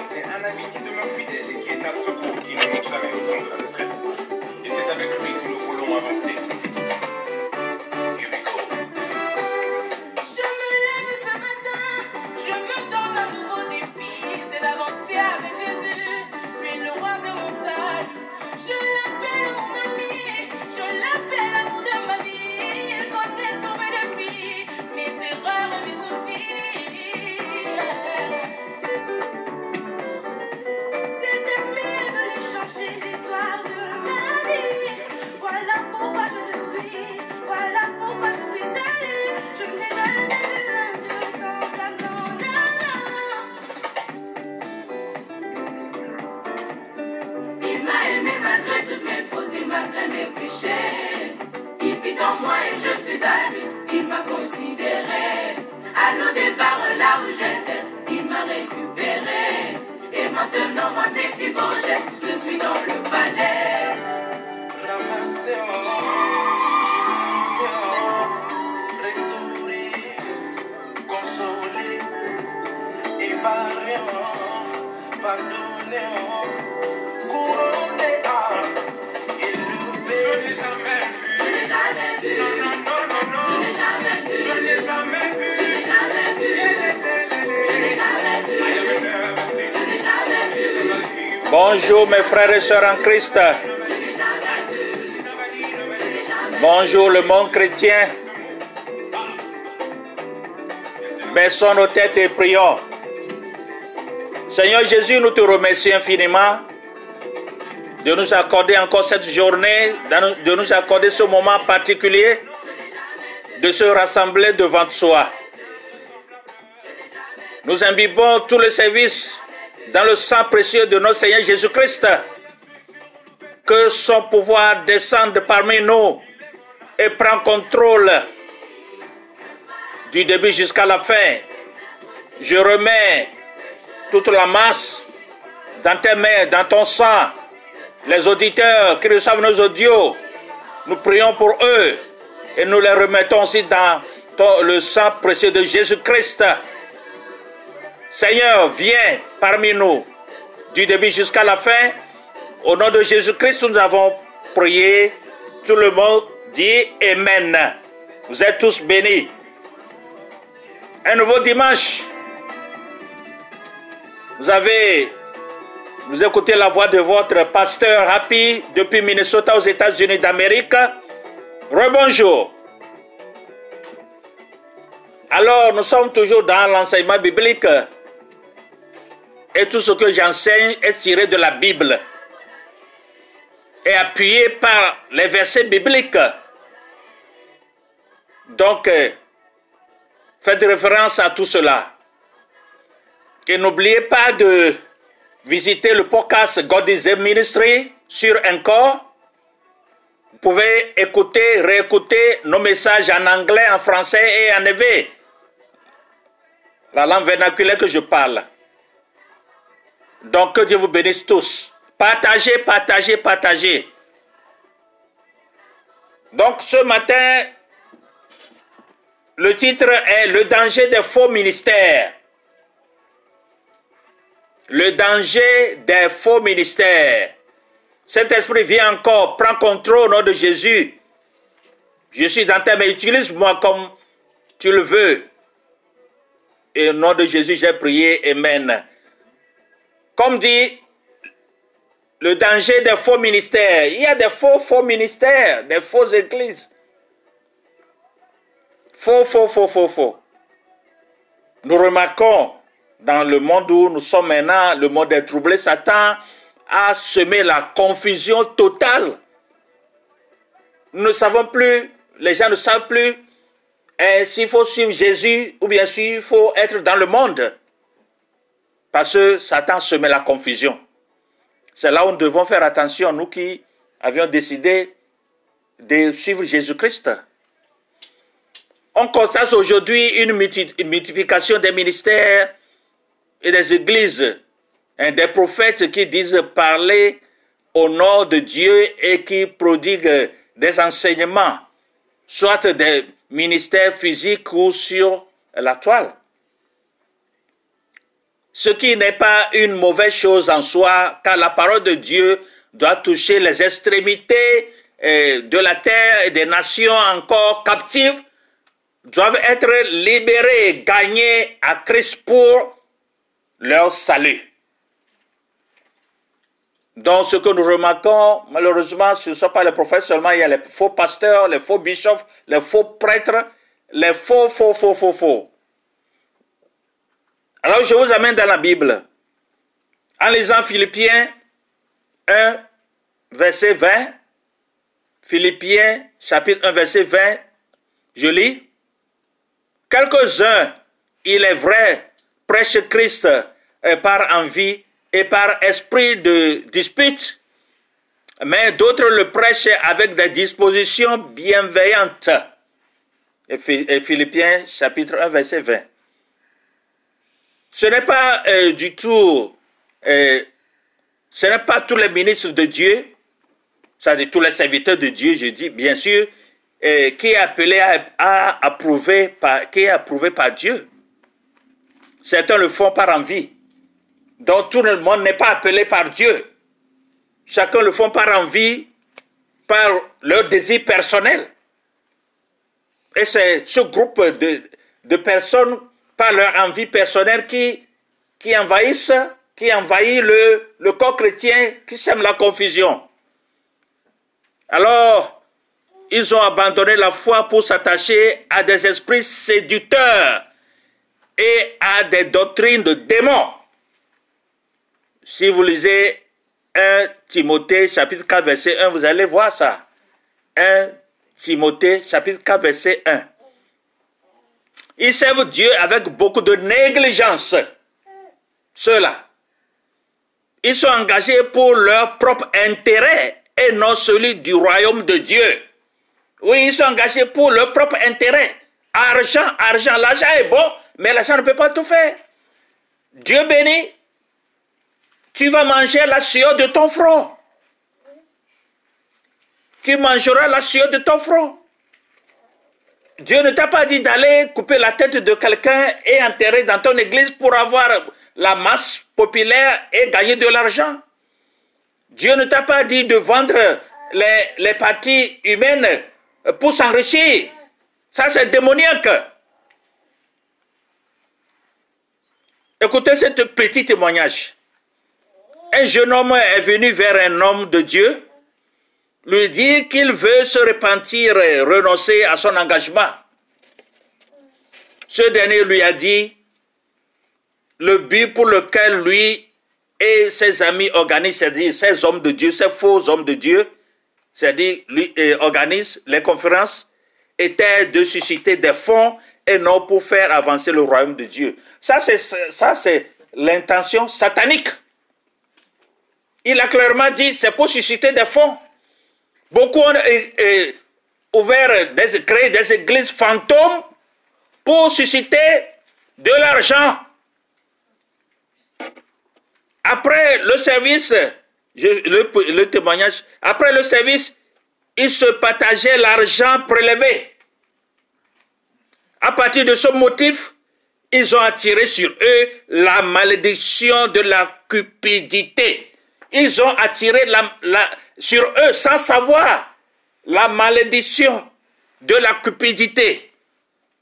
rencontrer un ami qui épargné, pardonné, couronné, élevé. Je n'ai jamais Je vu. n'ai jamais vu, Non, non, non, non, je non. n'ai jamais vu, Je n'ai jamais vu. je n'ai jamais vu, je n'ai jamais vu, I have never seen je n'ai jamais vu, somebody Bonjour mes frères et sœurs en Christ. Bonjour le monde chrétien. Baissons nos têtes et prions. Seigneur Jésus, nous te remercions infiniment de nous accorder encore cette journée, de nous accorder ce moment particulier, de se rassembler devant toi. Nous imbibons tout le service dans le sang précieux de notre Seigneur Jésus-Christ. Que son pouvoir descende parmi nous et prend contrôle du début jusqu'à la fin. Je remets toute la masse dans tes mains, dans ton sang. Les auditeurs qui reçoivent nos audios, nous prions pour eux et nous les remettons aussi dans le sang précieux de Jésus-Christ. Seigneur, viens parmi nous du début jusqu'à la fin. Au nom de Jésus-Christ, nous avons prié. Tout le monde dit Amen. Vous êtes tous bénis. Un nouveau dimanche. Vous avez, vous écoutez la voix de votre pasteur Happy depuis Minnesota aux États-Unis d'Amérique. Rebonjour. Alors, nous sommes toujours dans l'enseignement biblique. Et tout ce que j'enseigne est tiré de la Bible et appuyé par les versets bibliques. Donc, euh, faites référence à tout cela. Et n'oubliez pas de visiter le podcast God is a Ministry sur Encore. Vous pouvez écouter, réécouter nos messages en anglais, en français et en éveil. La langue vernaculaire que je parle. Donc que Dieu vous bénisse tous. Partagez, partagez, partagez. Donc ce matin, le titre est Le danger des faux ministères. Le danger des faux ministères. Cet esprit vient encore, prend contrôle au nom de Jésus. Je suis dans tes mains, utilise-moi comme tu le veux. Et au nom de Jésus, j'ai prié. Amen. Comme dit le danger des faux ministères. Il y a des faux, faux ministères, des fausses églises. Faux, faux, faux, faux, faux. Nous remarquons dans le monde où nous sommes maintenant, le monde est troublé, Satan a semé la confusion totale. Nous ne savons plus, les gens ne savent plus eh, s'il faut suivre Jésus ou bien s'il faut être dans le monde. Parce que Satan semé la confusion. C'est là où nous devons faire attention, nous qui avions décidé de suivre Jésus-Christ. On constate aujourd'hui une multiplication des ministères et des églises, hein, des prophètes qui disent parler au nom de Dieu et qui prodiguent des enseignements, soit des ministères physiques ou sur la toile. ce qui n'est pas une mauvaise chose en soi, car la parole de Dieu doit toucher les extrémités euh, de la terre et des nations encore captives, doivent être libérés, gagnés à Christ pour leur salut. Donc, ce que nous remarquons, malheureusement, ce ne sont pas les prophètes seulement, il y a les faux pasteurs, les faux bishops, les faux prêtres, les faux, faux, faux, faux, faux. Alors, je vous amène dans la Bible. En lisant Philippiens 1, verset 20, Philippiens chapitre 1, verset 20, je lis. Quelques-uns, il est vrai, prêchent Christ euh, par envie et par esprit de dispute, mais d'autres le prêchent avec des dispositions bienveillantes. Philippiens chapitre 1 verset 20. Ce n'est pas euh, du tout, euh, ce n'est pas tous les ministres de Dieu, c'est-à-dire tous les serviteurs de Dieu, je dis, bien sûr, qui est appelé à, approuver par, qui est approuvé par Dieu. Certains le font par envie. Donc tout le monde n'est pas appelé par Dieu. Chacun le font par envie, par leur désir personnel. Et c'est ce groupe de, personnes, par leur envie personnelle, qui, qui envahissent, qui envahit le, le corps chrétien, qui sème la confusion. Alors, ils ont abandonné la foi pour s'attacher à des esprits séducteurs et à des doctrines de démons. Si vous lisez 1 Timothée chapitre 4 verset 1, vous allez voir ça. 1 Timothée chapitre 4 verset 1. Ils servent Dieu avec beaucoup de négligence. Ceux-là. Ils sont engagés pour leur propre intérêt et non celui du royaume de Dieu. Oui, ils sont engagés pour leur propre intérêt. Argent, argent, l'argent est bon, mais l'argent ne peut pas tout faire. Dieu bénit, tu vas manger la sueur de ton front. Tu mangeras la sueur de ton front. Dieu ne t'a pas dit d'aller couper la tête de quelqu'un et enterrer dans ton église pour avoir la masse populaire et gagner de l'argent. Dieu ne t'a pas dit de vendre les parties humaines pour s'enrichir. Ça, c'est démoniaque. Écoutez ce petit témoignage un jeune homme est venu vers un homme de Dieu, lui dit qu'il veut se repentir et renoncer à son engagement. Ce dernier lui a dit le but pour lequel lui et ses amis organisent, c'est-à-dire ces hommes de Dieu, ces faux hommes de Dieu, c'est-à-dire lui organisent les conférences, était de susciter des fonds et non pour faire avancer le royaume de Dieu. Ça, c'est, ça, c'est l'intention satanique. Il a clairement dit c'est pour susciter des fonds. Beaucoup ont ouvert, des, créé des églises fantômes pour susciter de l'argent. Après le service, le, le témoignage, après le service, ils se partageaient l'argent prélevé. À partir de ce motif, ils ont attiré sur eux la malédiction de la cupidité ils ont attiré sur eux sans savoir la malédiction de la cupidité.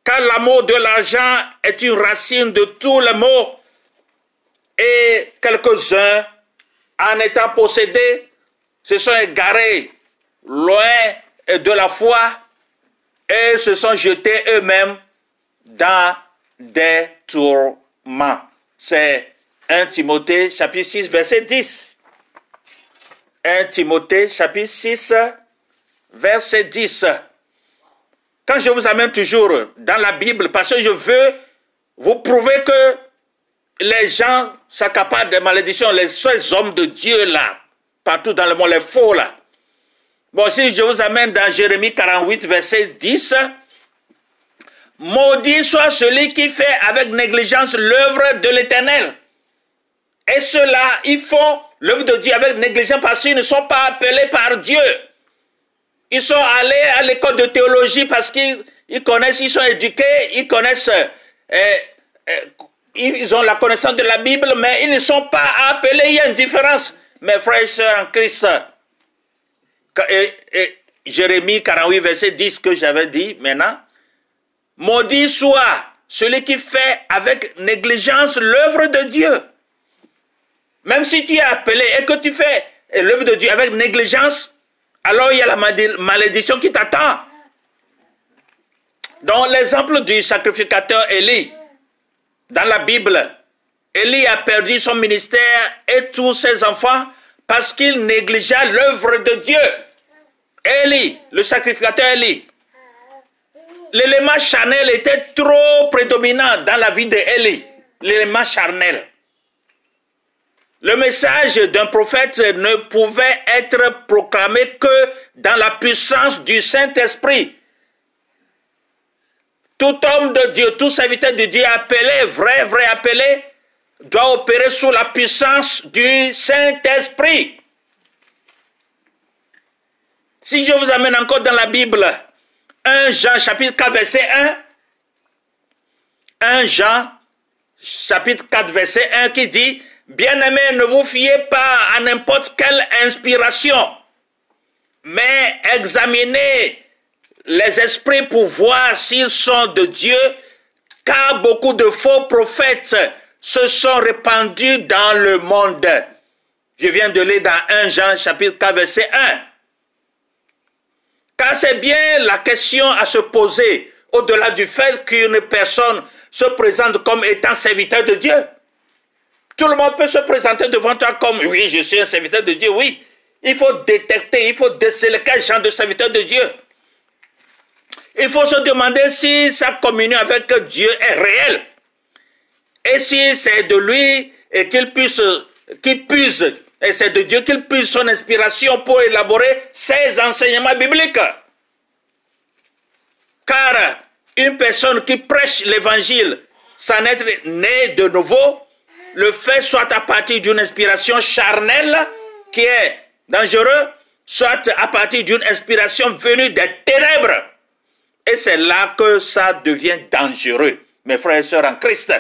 Car l'amour de l'argent est une racine de tous les maux. Et quelques-uns, en étant possédés, se sont égarés loin de la foi et se sont jetés eux-mêmes dans des tourments. C'est 1 Timothée chapitre 6 verset 10. 1 Timothée chapitre 6 verset 10. Quand je vous amène toujours dans la Bible, parce que je veux vous prouver que les gens s'accaparent des malédictions, les seuls hommes de Dieu là, partout dans le monde, les faux là. Bon, si je vous amène dans Jérémie 48, verset 10, Maudit soit celui qui fait avec négligence l'œuvre de l'Éternel. Et ceux-là, ils font l'œuvre de Dieu avec négligence parce qu'ils ne sont pas appelés par Dieu. Ils sont allés à l'école de théologie parce qu'ils connaissent, ils sont éduqués, ils connaissent euh, euh, ils ont la connaissance de la Bible, mais ils ne sont pas appelés. Il y a une différence. Mes frères et sœurs en Christ. Jérémie 48, verset 10 que j'avais dit maintenant. Maudit soit celui qui fait avec négligence l'œuvre de Dieu. Même si tu es appelé et que tu fais l'œuvre de Dieu avec négligence, alors il y a la malédiction qui t'attend. Dans l'exemple du sacrificateur Élie, dans la Bible, Élie a perdu son ministère et tous ses enfants parce qu'il négligea l'œuvre de Dieu. Élie, le sacrificateur Élie, l'élément charnel était trop prédominant dans la vie d'Élie, l'élément charnel. Le message d'un prophète ne pouvait être proclamé que dans la puissance du Saint-Esprit. Tout homme de Dieu, tout serviteur de Dieu appelé, vrai, vrai appelé, doit opérer sous la puissance du Saint-Esprit. Si je vous amène encore dans la Bible, 1 Jean chapitre 4 verset 1, 1 Jean chapitre 4 verset 1 qui dit, Bien-aimés, ne vous fiez pas à n'importe quelle inspiration, mais examinez les esprits pour voir s'ils sont de Dieu, car beaucoup de faux prophètes se sont répandus dans le monde. Je viens de lire dans 1 Jean chapitre 4 verset 1. Car c'est bien la question à se poser au-delà du fait qu'une personne se présente comme étant serviteur de Dieu. Tout le monde peut se présenter devant toi comme oui, je suis un serviteur de Dieu, oui. Il faut détecter, il faut déceler quel genre de serviteur de Dieu. Il faut se demander si sa communion avec Dieu est réelle. Et si c'est de lui et qu'il puisse, qu'il puise, et c'est de Dieu qu'il puise son inspiration pour élaborer ses enseignements bibliques. Car une personne qui prêche l'évangile sans être née de nouveau, le fait soit à partir d'une inspiration charnelle qui est dangereuse, soit à partir d'une inspiration venue des ténèbres. Et c'est là que ça devient dangereux, mes frères et sœurs en Christ.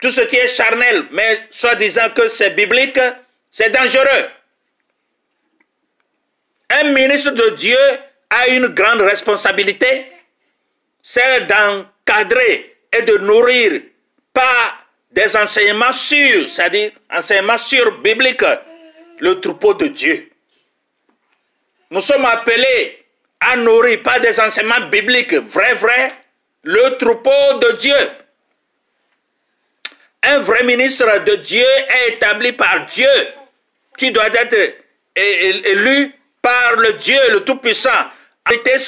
Tout ce qui est charnel, mais soi-disant que c'est biblique, c'est dangereux. Un ministre de Dieu a une grande responsabilité, c'est d'encadrer et de nourrir par des enseignements sûrs, c'est-à-dire enseignements sûrs bibliques, le troupeau de Dieu. Nous sommes appelés à nourrir par des enseignements bibliques, vrai, vrai, le troupeau de Dieu. Un vrai ministre de Dieu est établi par Dieu. Tu dois être élu par le Dieu, le Tout-Puissant, été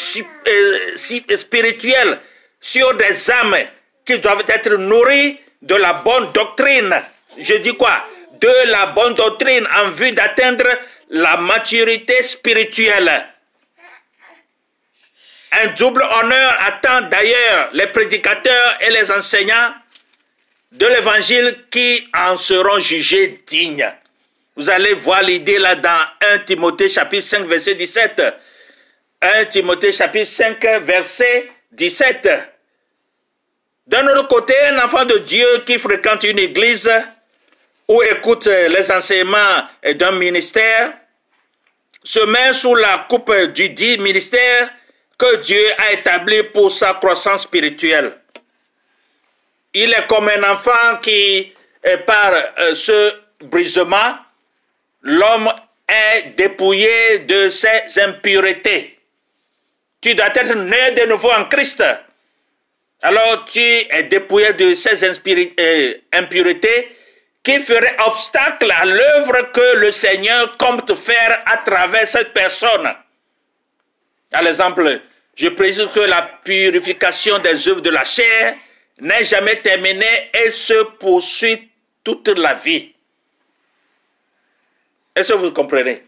spirituel sur des âmes qui doivent être nourries de la bonne doctrine. Je dis quoi? De la bonne doctrine en vue d'atteindre la maturité spirituelle. Un double honneur attend d'ailleurs les prédicateurs et les enseignants de l'évangile qui en seront jugés dignes. Vous allez voir l'idée là dans 1 Timothée chapitre 5 verset 17. 1 Timothée chapitre 5 verset 17. D'un autre côté, un enfant de Dieu qui fréquente une église ou écoute les enseignements d'un ministère se met sous la coupe du dit ministère que Dieu a établi pour sa croissance spirituelle. Il est comme un enfant qui, par euh, ce brisement, l'homme est dépouillé de ses impuretés. Tu dois être né de nouveau en Christ. Alors tu es dépouillé de ces euh, impuretés qui feraient obstacle à l'œuvre que le Seigneur compte faire à travers cette personne. À l'exemple, je précise que la purification des œuvres de la chair n'est jamais terminée et se poursuit toute la vie. Est-ce que vous comprenez?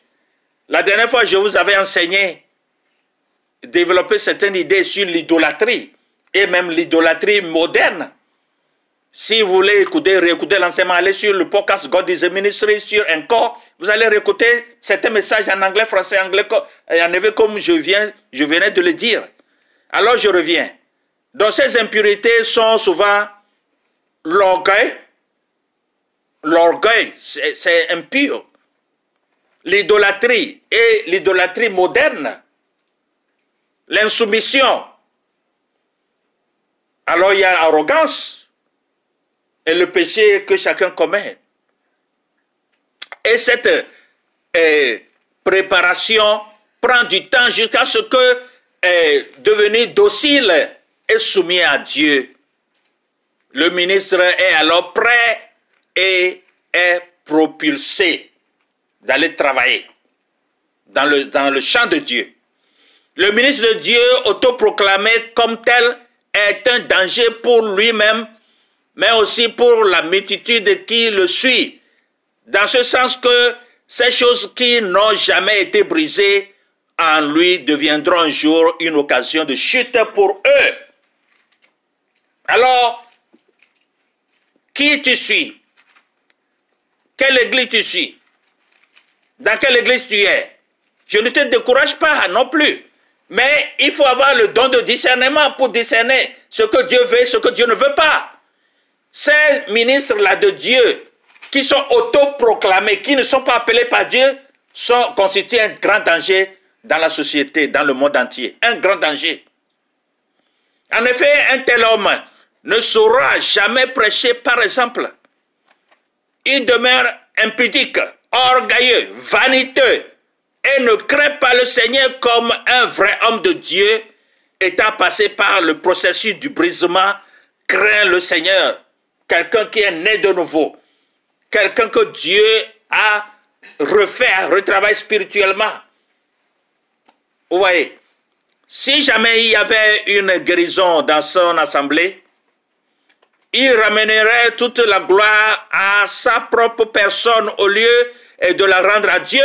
La dernière fois, je vous avais enseigné, développer certaines idées sur l'idolâtrie et même l'idolâtrie moderne. Si vous voulez écouter, réécouter l'enseignement, allez sur le podcast God is a Ministry sur encore. Vous allez réécouter certains messages en anglais, français, anglais, et en effet, comme je, viens, je venais de le dire. Alors je reviens. Donc ces impuretés sont souvent l'orgueil, l'orgueil, c'est impur. L'idolâtrie et l'idolâtrie moderne, l'insoumission. Alors il y a l'arrogance et le péché que chacun commet. Et cette euh, préparation prend du temps jusqu'à ce que est devenu docile soumis à Dieu. Le ministre est alors prêt et est propulsé d'aller travailler dans le, dans le champ de Dieu. Le ministre de Dieu, autoproclamé comme tel, est un danger pour lui-même, mais aussi pour la multitude qui le suit, dans ce sens que ces choses qui n'ont jamais été brisées en lui deviendront un jour une occasion de chute pour eux. Alors, qui tu suis? Quelle église tu suis? Dans quelle église tu es? Je ne te décourage pas non plus. Mais il faut avoir le don de discernement pour discerner ce que Dieu veut ce que Dieu ne veut pas. Ces ministres-là de Dieu, qui sont autoproclamés, qui ne sont pas appelés par Dieu, sont constitués un grand danger dans la société, dans le monde entier. Un grand danger. En effet, un tel homme ne saura jamais prêcher, par exemple. Il demeure impudique, orgueilleux, vaniteux, et ne craint pas le Seigneur comme un vrai homme de Dieu, étant passé par le processus du brisement, craint le Seigneur, quelqu'un qui est né de nouveau, quelqu'un que Dieu a refait, retravaillé spirituellement. Vous voyez, si jamais il y avait une guérison dans son assemblée, il ramènerait toute la gloire à sa propre personne au lieu de la rendre à Dieu.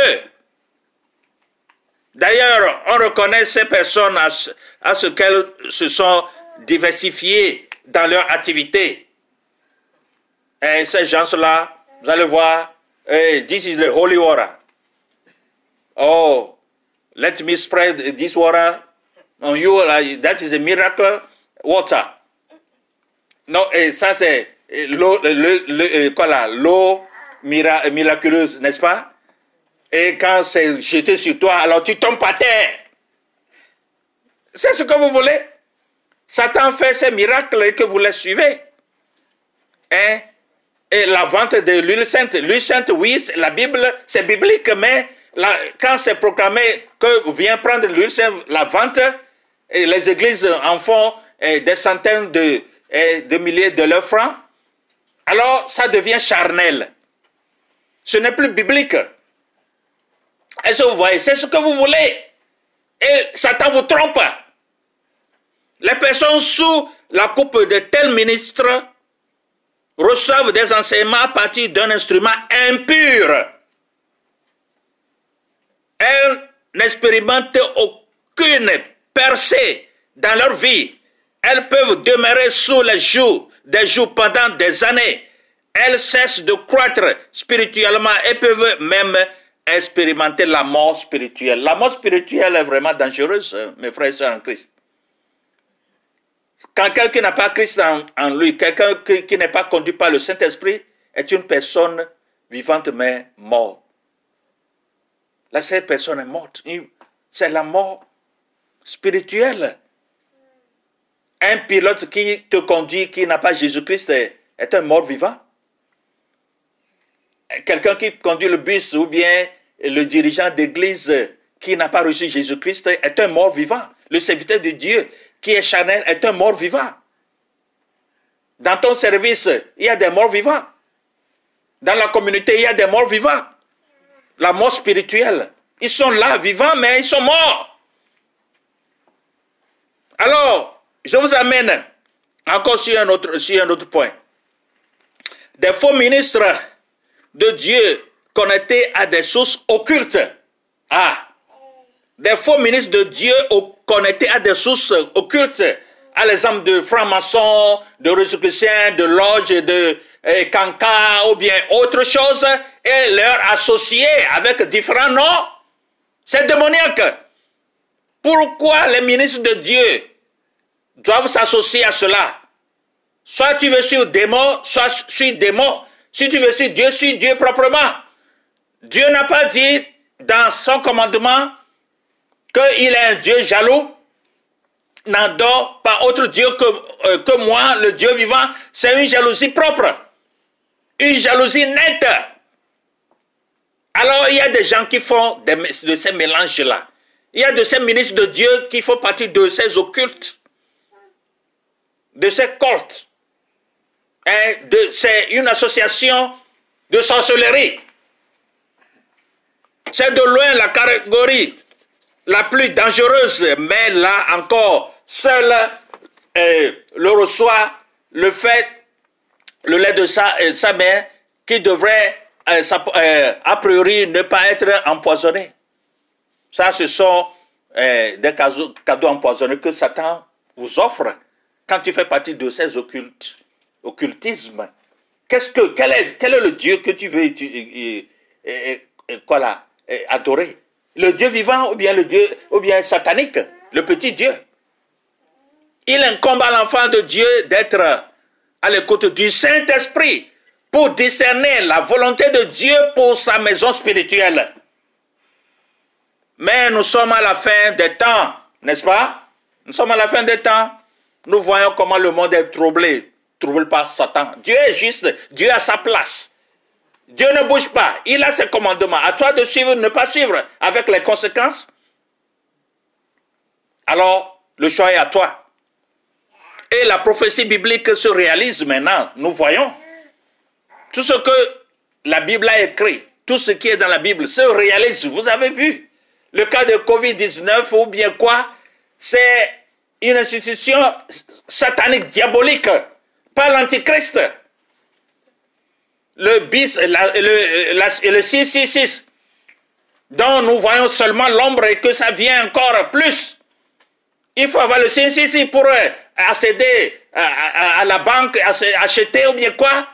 D'ailleurs, on reconnaît ces personnes à ce, qu'elles se sont diversifiées dans leur activité. Et ces gens-là, vous allez voir, hey, this is the holy water. Oh, let me spread this water on you. That is a miracle water. Non, et ça c'est l'eau, le, quoi là, l'eau miraculeuse, n'est-ce pas? Et quand c'est jeté sur toi, alors tu tombes par terre. C'est ce que vous voulez? Satan fait ces miracles que vous les suivez. Hein? Et la vente de l'huile sainte. L'huile sainte, oui, la Bible, c'est biblique, mais quand c'est proclamé que vient prendre l'huile sainte, la vente, et les églises en font des centaines de, de milliers de leurs francs, alors ça devient charnel. Ce n'est plus biblique. Est-ce que vous voyez? C'est ce que vous voulez. Et Satan vous trompe. Les personnes sous la coupe de tel ministre reçoivent des enseignements à partir d'un instrument impur. Elles n'expérimentent aucune percée dans leur vie. Elles peuvent demeurer sous les joues des jours pendant des années. Elles cessent de croître spirituellement et peuvent même expérimenter la mort spirituelle. La mort spirituelle est vraiment dangereuse, mes frères et sœurs en Christ. Quand quelqu'un n'a pas Christ en, lui, quelqu'un qui, n'est pas conduit par le Saint-Esprit, est une personne vivante mais morte. La cette personne est morte. C'est la mort spirituelle. Un pilote qui te conduit, qui n'a pas Jésus-Christ, est un mort vivant? Quelqu'un qui conduit le bus ou bien le dirigeant d'église qui n'a pas reçu Jésus-Christ est un mort vivant. Le serviteur de Dieu qui est charnel est un mort vivant. Dans ton service, il y a des morts vivants. Dans la communauté, il y a des morts vivants. La mort spirituelle. Ils sont là, vivants, mais ils sont morts. Alors, je vous amène encore sur un autre, point. Des faux ministres de Dieu connectés à des sources occultes. Ah, des faux ministres de Dieu connectés à des sources occultes, à l'exemple de francs-maçons, de rosicruciens, de loges, de eh, ou bien autre chose, et leur associer avec différents noms. C'est démoniaque. Pourquoi les ministres de Dieu doivent s'associer à cela Soit tu veux suivre mots, soit suis mots. Si tu veux suivre Dieu, suis Dieu proprement. Dieu n'a pas dit dans son commandement qu'il est un Dieu jaloux, n'adore pas autre Dieu que, euh, que moi, le Dieu vivant. C'est une jalousie propre, une jalousie nette. Alors il y a des gens qui font de ces mélanges-là. Il y a de ces ministres de Dieu qui font partie de ces occultes, de ces cultes. C'est une association de sorcellerie. C'est de loin la catégorie la plus dangereuse, mais là encore, seul euh, le reçoit le fait, le lait de sa, euh, mère, qui devrait euh, a priori ne pas être empoisonné. Ça, ce sont des cadeaux empoisonnés que Satan vous offre quand tu fais partie de ces occultes, occultismes. Qu'est-ce que, quel est, le Dieu que tu veux quoi adorer? Le Dieu vivant ou bien le Dieu ou bien satanique, le petit Dieu. Il incombe à l'enfant de Dieu d'être à l'écoute du Saint-Esprit pour discerner la volonté de Dieu pour sa maison spirituelle. Mais nous sommes à la fin des temps, n'est-ce pas? Nous sommes à la fin des temps. Nous voyons comment le monde est troublé, troublé par Satan. Dieu est juste, Dieu a sa place. Dieu ne bouge pas, il a ses commandements. À toi de suivre, ne pas suivre, avec les conséquences. Alors, le choix est à toi. Et la prophétie biblique se réalise maintenant. Nous voyons. Tout ce que la Bible a écrit, tout ce qui est dans la Bible se réalise. Vous avez vu le cas de Covid-19 ou bien quoi? C'est une institution satanique, diabolique, pas l'antichrist. Le bis, le, le 666, dont nous voyons seulement l'ombre et que ça vient encore plus. Il faut avoir le 666 pour accéder à, à la banque, acheter ou bien quoi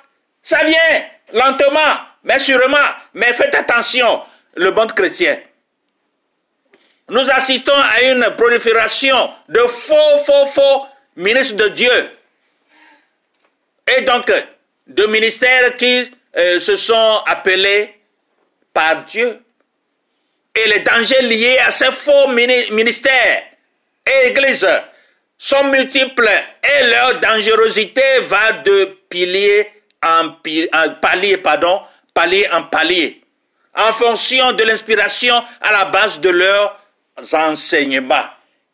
ça vient lentement, mais sûrement. Mais faites attention, le monde chrétien. Nous assistons à une prolifération de faux, faux, faux ministres de Dieu. Et donc, de ministères qui euh, se sont appelés par Dieu. Et les dangers liés à ces faux ministères et églises sont multiples et leur dangerosité va de pilier en, palier, pardon, palier en palier, en fonction de l'inspiration à la base de leurs enseignements.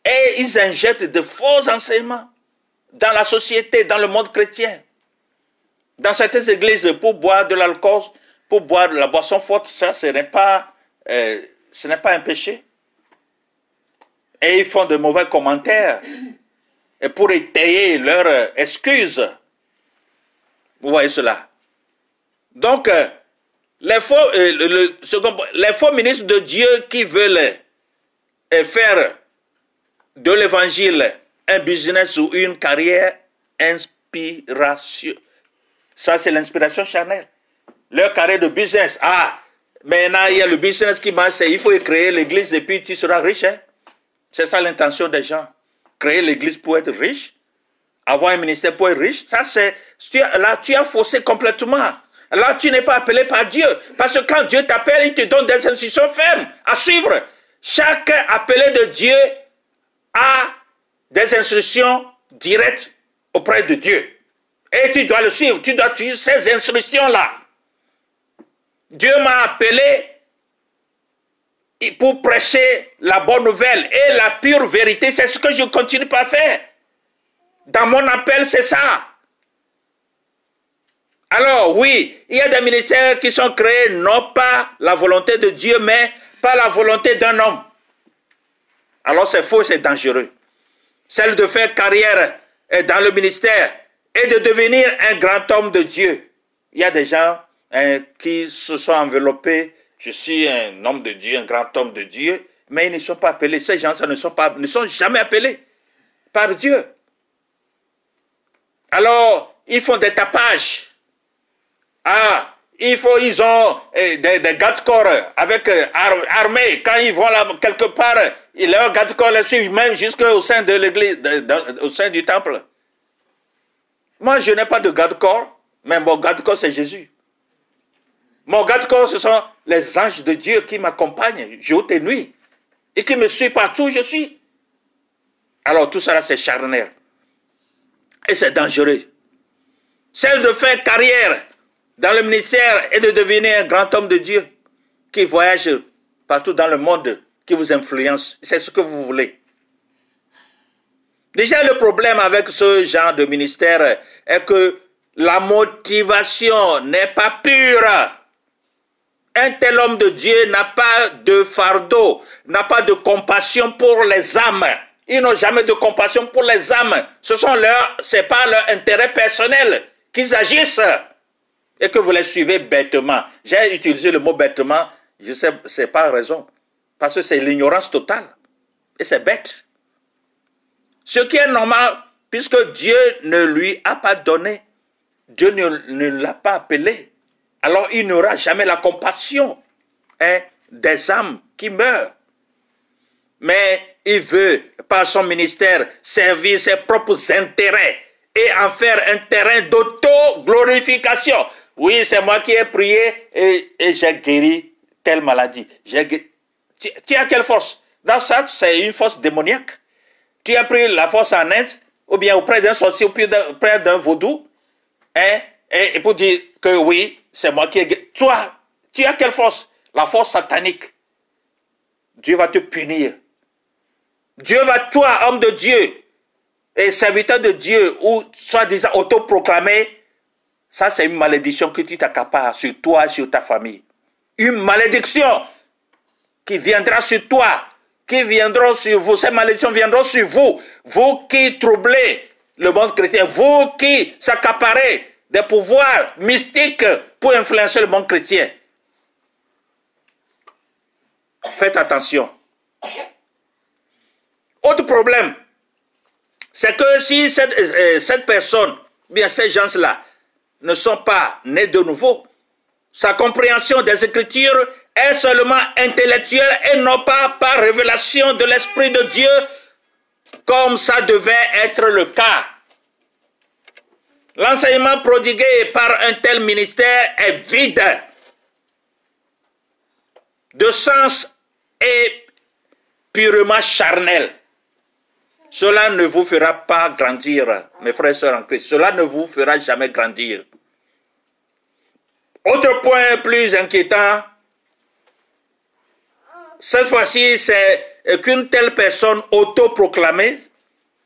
Et ils injectent de faux enseignements dans la société, dans le monde chrétien. Dans certaines églises, pour boire de l'alcool, pour boire de la boisson forte, ça, ce n'est pas, euh, ce n'est pas un péché. Et ils font de mauvais commentaires et pour étayer leurs excuses vous voyez cela. Donc, euh, les, faux, euh, les faux ministres de Dieu qui veulent euh, faire de l'évangile un business ou une carrière, inspiration. Ça, c'est l'inspiration charnelle. Leur carrière de business. Ah, maintenant, il y a le business qui marche. Il faut créer l'église et puis tu seras riche. Hein. C'est ça l'intention des gens. Créer l'église pour être riche avoir un ministère pour être riche, ça c'est, là tu as faussé complètement. Là tu n'es pas appelé par Dieu. Parce que quand Dieu t'appelle, il te donne des instructions fermes à suivre. Chaque appelé de Dieu a des instructions directes auprès de Dieu. Et tu dois le suivre, tu dois suivre ces instructions-là. Dieu m'a appelé pour prêcher la bonne nouvelle et la pure vérité. C'est ce que je continue à faire. Dans mon appel, c'est ça. Alors oui, il y a des ministères qui sont créés non pas la volonté de Dieu, mais pas la volonté d'un homme. Alors c'est faux, c'est dangereux. Celle de faire carrière dans le ministère et de devenir un grand homme de Dieu. Il y a des gens hein, qui se sont enveloppés. Je suis un homme de Dieu, un grand homme de Dieu, mais ils ne sont pas appelés. Ces gens ne sont, pas, ne sont jamais appelés par Dieu. Alors, ils font des tapages. Ah, il faut, ils ont eh, des, des gardes-corps avec euh, armés. Quand ils vont là quelque part, leurs garde-corps les suivent même jusqu'au sein de l'église, au sein du temple. Moi, je n'ai pas de garde-corps, mais mon garde-corps, c'est Jésus. Mon garde-corps, ce sont les anges de Dieu qui m'accompagnent jour et nuit et qui me suivent partout où je suis. Alors tout cela, c'est charnel. Et c'est dangereux. Celle de faire carrière dans le ministère et de devenir un grand homme de Dieu qui voyage partout dans le monde, qui vous influence. C'est ce que vous voulez. Déjà, le problème avec ce genre de ministère est que la motivation n'est pas pure. Un tel homme de Dieu n'a pas de fardeau, n'a pas de compassion pour les âmes. Ils n'ont jamais de compassion pour les âmes. Ce sont leurs, c'est pas leur intérêt personnel qu'ils agissent et que vous les suivez bêtement. J'ai utilisé le mot bêtement, je sais, c'est pas raison. Parce que c'est l'ignorance totale. Et c'est bête. Ce qui est normal, puisque Dieu ne lui a pas donné, Dieu ne, l'a pas appelé. Alors il n'aura jamais la compassion hein, des âmes qui meurent. Mais il veut, par son ministère, servir ses propres intérêts et en faire un terrain d'auto-glorification. Oui, c'est moi qui ai prié et, j'ai guéri telle maladie. Tu, as quelle force? Dans ça, c'est une force démoniaque. Tu as pris la force en Inde, ou bien auprès d'un sorcier, auprès d'un vaudou, hein, et, pour dire que oui, c'est moi qui ai guéri. Toi, tu as quelle force? La force satanique. Dieu va te punir. Dieu va, toi, homme de Dieu, et serviteur de Dieu, ou soi-disant autoproclamé, ça, c'est une malédiction que tu t'accapares sur toi et sur ta famille. Une malédiction qui viendra sur toi, qui viendra sur vous. Ces malédictions viendront sur vous. Vous qui troublez le monde chrétien, vous qui s'accaparez des pouvoirs mystiques pour influencer le monde chrétien. Faites attention. Autre problème, c'est que si cette, euh, cette personne, bien ces gens-là, ne sont pas nés de nouveau. Sa compréhension des Écritures est seulement intellectuelle et non pas par révélation de l'Esprit de Dieu, comme ça devait être le cas. L'enseignement prodigué par un tel ministère est vide de sens et purement charnel. Cela ne vous fera pas grandir, mes frères et sœurs en Christ. Cela ne vous fera jamais grandir. Autre point plus inquiétant, cette fois-ci, c'est qu'une telle personne autoproclamée,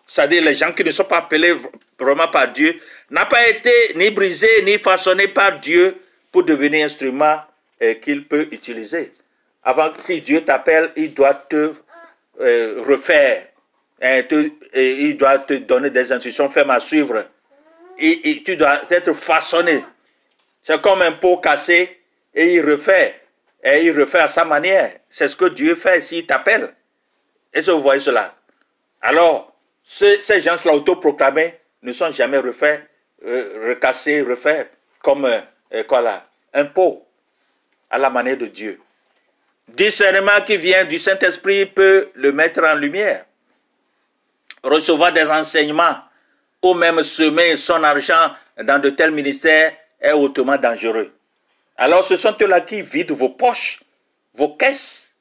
c'est-à-dire les gens qui ne sont pas appelés vraiment par Dieu, n'a pas été ni brisé ni façonné par Dieu pour devenir instrument euh, qu'il peut utiliser. Avant, si Dieu t'appelle, il doit te euh, refaire, hein, il doit te donner des instructions fermes à suivre. et tu dois être façonné. C'est comme un pot cassé et il refait. Et il refait à sa manière. C'est ce que Dieu fait s'il t'appelle. Est-ce que vous voyez cela? Alors, ces gens-là autoproclamés ne sont jamais refaits, euh, recassés, refaits comme euh, quoi là, un pot à la manière de Dieu. Discernement qui vient du Saint-Esprit peut le mettre en lumière. Recevoir des enseignements ou même semer son argent dans de tels ministères est hautement dangereux. Alors ce sont eux-là qui vident vos poches, vos caisses,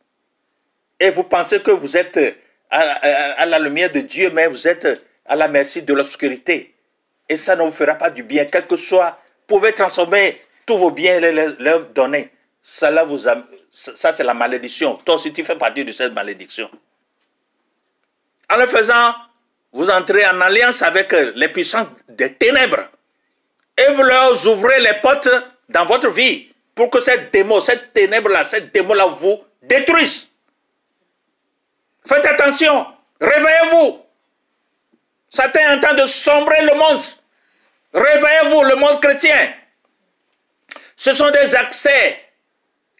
et vous pensez que vous êtes à, la lumière de Dieu, mais vous êtes à la merci de l'obscurité. Et ça ne vous fera pas du bien, quel que soit. Vous pouvez transformer tous vos biens et les, leur donner. Ça, là, vous ça c'est la malédiction. Toi aussi, tu fais partie de cette malédiction. En le faisant, vous entrez en alliance avec les puissants des ténèbres et vous leur ouvrez les portes dans votre vie pour que cette démon, cette ténèbre-là, cette démon-là vous détruise. Faites attention, réveillez-vous. Satan est en train de sombrer le monde. Réveillez-vous, le monde chrétien. Ce sont des accès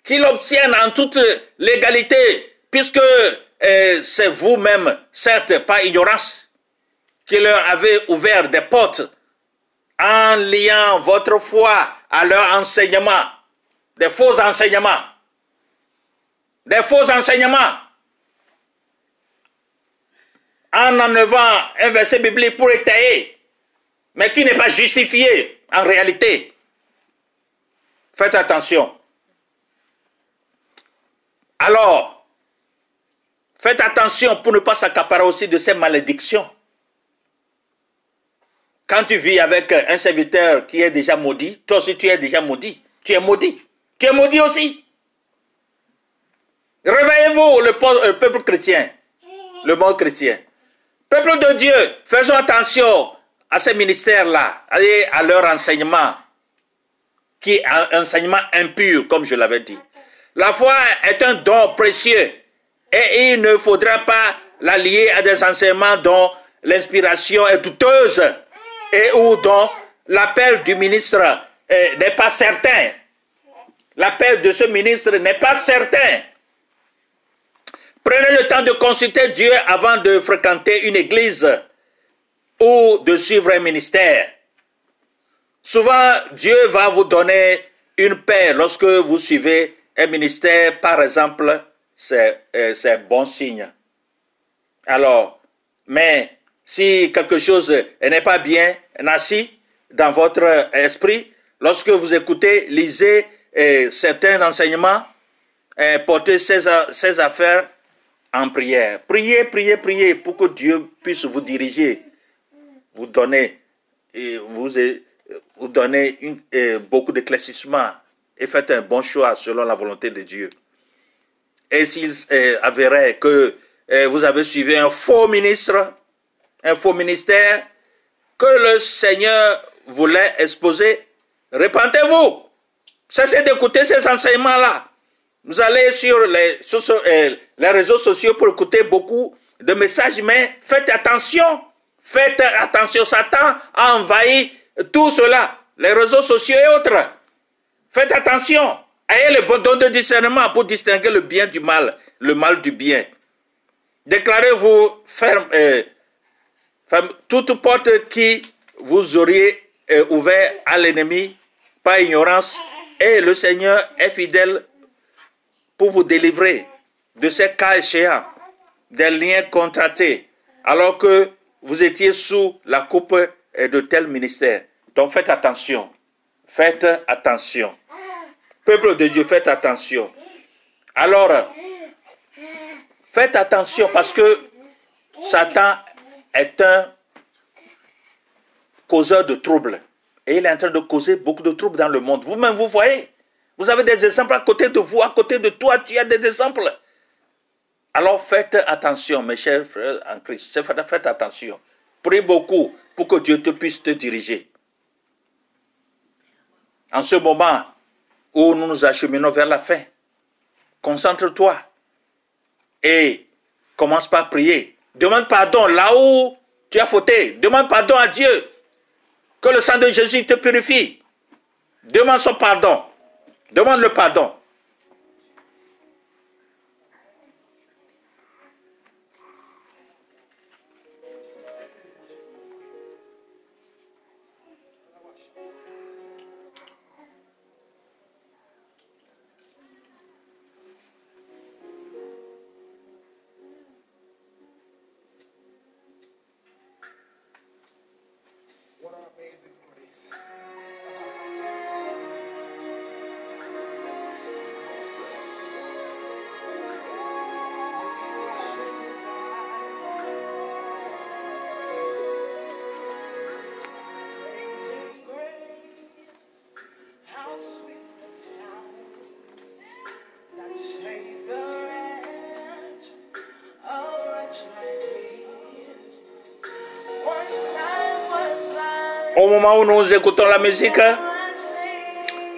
qu'il obtiennent en toute légalité, puisque euh, c'est vous-même, certes, pas ignorance, qui leur avez ouvert des portes en liant votre foi à leur enseignement, des faux enseignements, des faux enseignements, en enlevant un verset biblique pour étayer, mais qui n'est pas justifié en réalité. Faites attention. Alors, faites attention pour ne pas s'accaparer aussi de ces malédictions. Quand tu vis avec un serviteur qui est déjà maudit, toi aussi tu es déjà maudit. Tu es maudit. Tu es maudit aussi. Réveillez-vous, le peuple chrétien, le monde chrétien. Peuple de Dieu, faisons attention à ces ministères-là, allez à leur enseignement, qui est un enseignement impur, comme je l'avais dit. La foi est un don précieux et il ne faudra pas la lier à des enseignements dont l'inspiration est douteuse et où dont l'appel du ministre euh, n'est pas certain. L'appel de ce ministre n'est pas certain. Prenez le temps de consulter Dieu avant de fréquenter une église ou de suivre un ministère. Souvent, Dieu va vous donner une paix lorsque vous suivez un ministère, par exemple, c'est un bon signe. Alors, mais si quelque chose n'est pas bien assis dans votre esprit, lorsque vous écoutez, lisez certains enseignements, eh, portez ces, affaires en prière. Priez, priez, priez pour que Dieu puisse vous diriger, vous donner, vous, vous donner eh, beaucoup d'éclaircissement et faites un bon choix selon la volonté de Dieu. Et s'il avérait que vous avez suivi un faux ministre, un faux ministère que le Seigneur voulait exposer, répentez-vous. Cessez d'écouter ces enseignements-là. Vous allez sur les, euh, les réseaux sociaux pour écouter beaucoup de messages, mais faites attention. Faites attention. Satan a envahi tout cela, les réseaux sociaux et autres. Faites attention. Ayez le bon don de discernement pour distinguer le bien du mal, le mal du bien. Déclarez-vous ferme, euh, toute porte qui vous auriez euh, ouvert à l'ennemi par ignorance, et le Seigneur est fidèle pour vous délivrer de ces cas échéants, des liens contractés, alors que vous étiez sous la coupe de tel ministère. Donc faites attention. Faites attention. Peuple de Dieu, faites attention. Alors, faites attention parce que Satan est un causeur de troubles. Et il est en train de causer beaucoup de troubles dans le monde. Vous-même, vous voyez. Vous avez des exemples à côté de vous, à côté de toi, tu as des exemples. Alors faites attention, mes chers frères en Christ. Faites attention. Prie beaucoup pour que Dieu te puisse te diriger. En ce moment où nous nous acheminons vers la fin, concentre-toi et commence par prier. Demande pardon là où tu as fauté. Demande pardon à Dieu. Que le sang de Jésus te purifie. Demande son pardon. Demande le pardon. Au moment où nous écoutons la musique,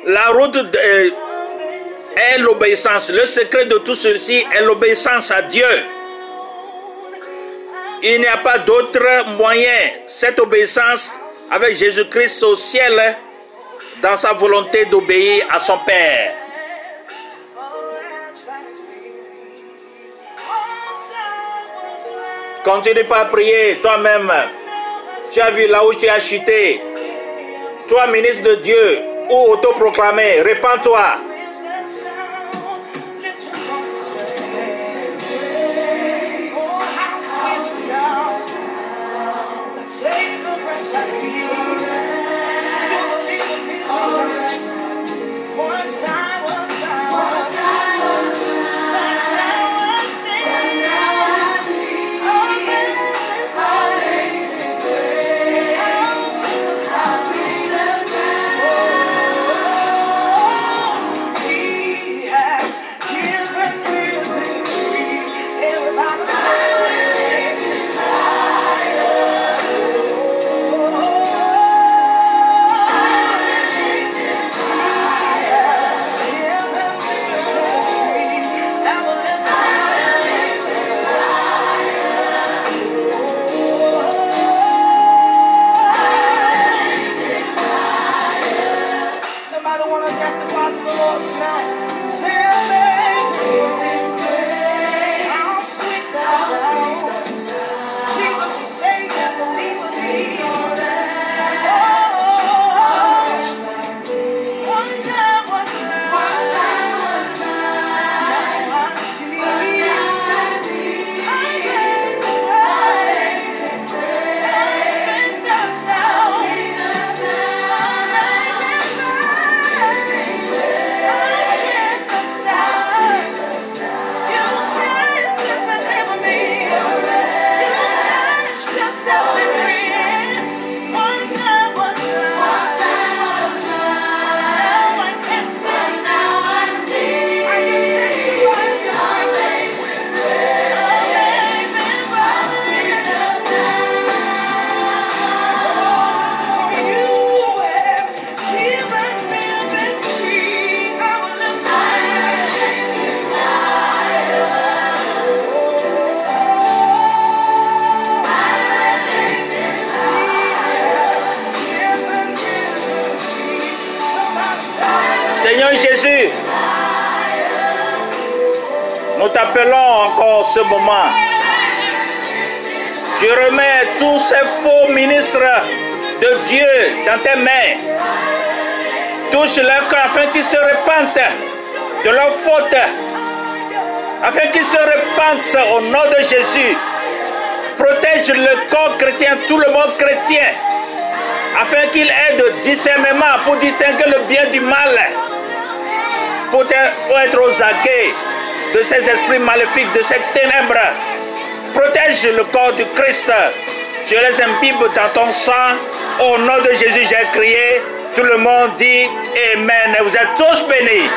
la route est l'obéissance. Le secret de tout ceci est l'obéissance à Dieu. Il n'y a pas d'autre moyen. Cette obéissance avec Jésus-Christ au ciel dans sa volonté d'obéir à son Père. Continue pas à prier toi-même. Tu as vu là où tu as chuté. Toi, ministre de Dieu, ou autoproclamé, répands-toi. Nous t'appelons encore ce moment. Je remets tous ces faux ministres de Dieu dans tes mains. Touche leur cœur afin qu'ils se répandent de leurs fautes. Afin qu'ils se répandent au nom de Jésus. Protège le corps chrétien, tout le monde chrétien. Afin qu'il ait de discernement pour distinguer le bien du mal. Pour être aux aguets de ces esprits maléfiques, de ces ténèbres. Protège le corps du Christ. Je les imbibe dans ton sang. Au nom de Jésus, j'ai crié. Tout le monde dit Amen. Et vous êtes tous bénis.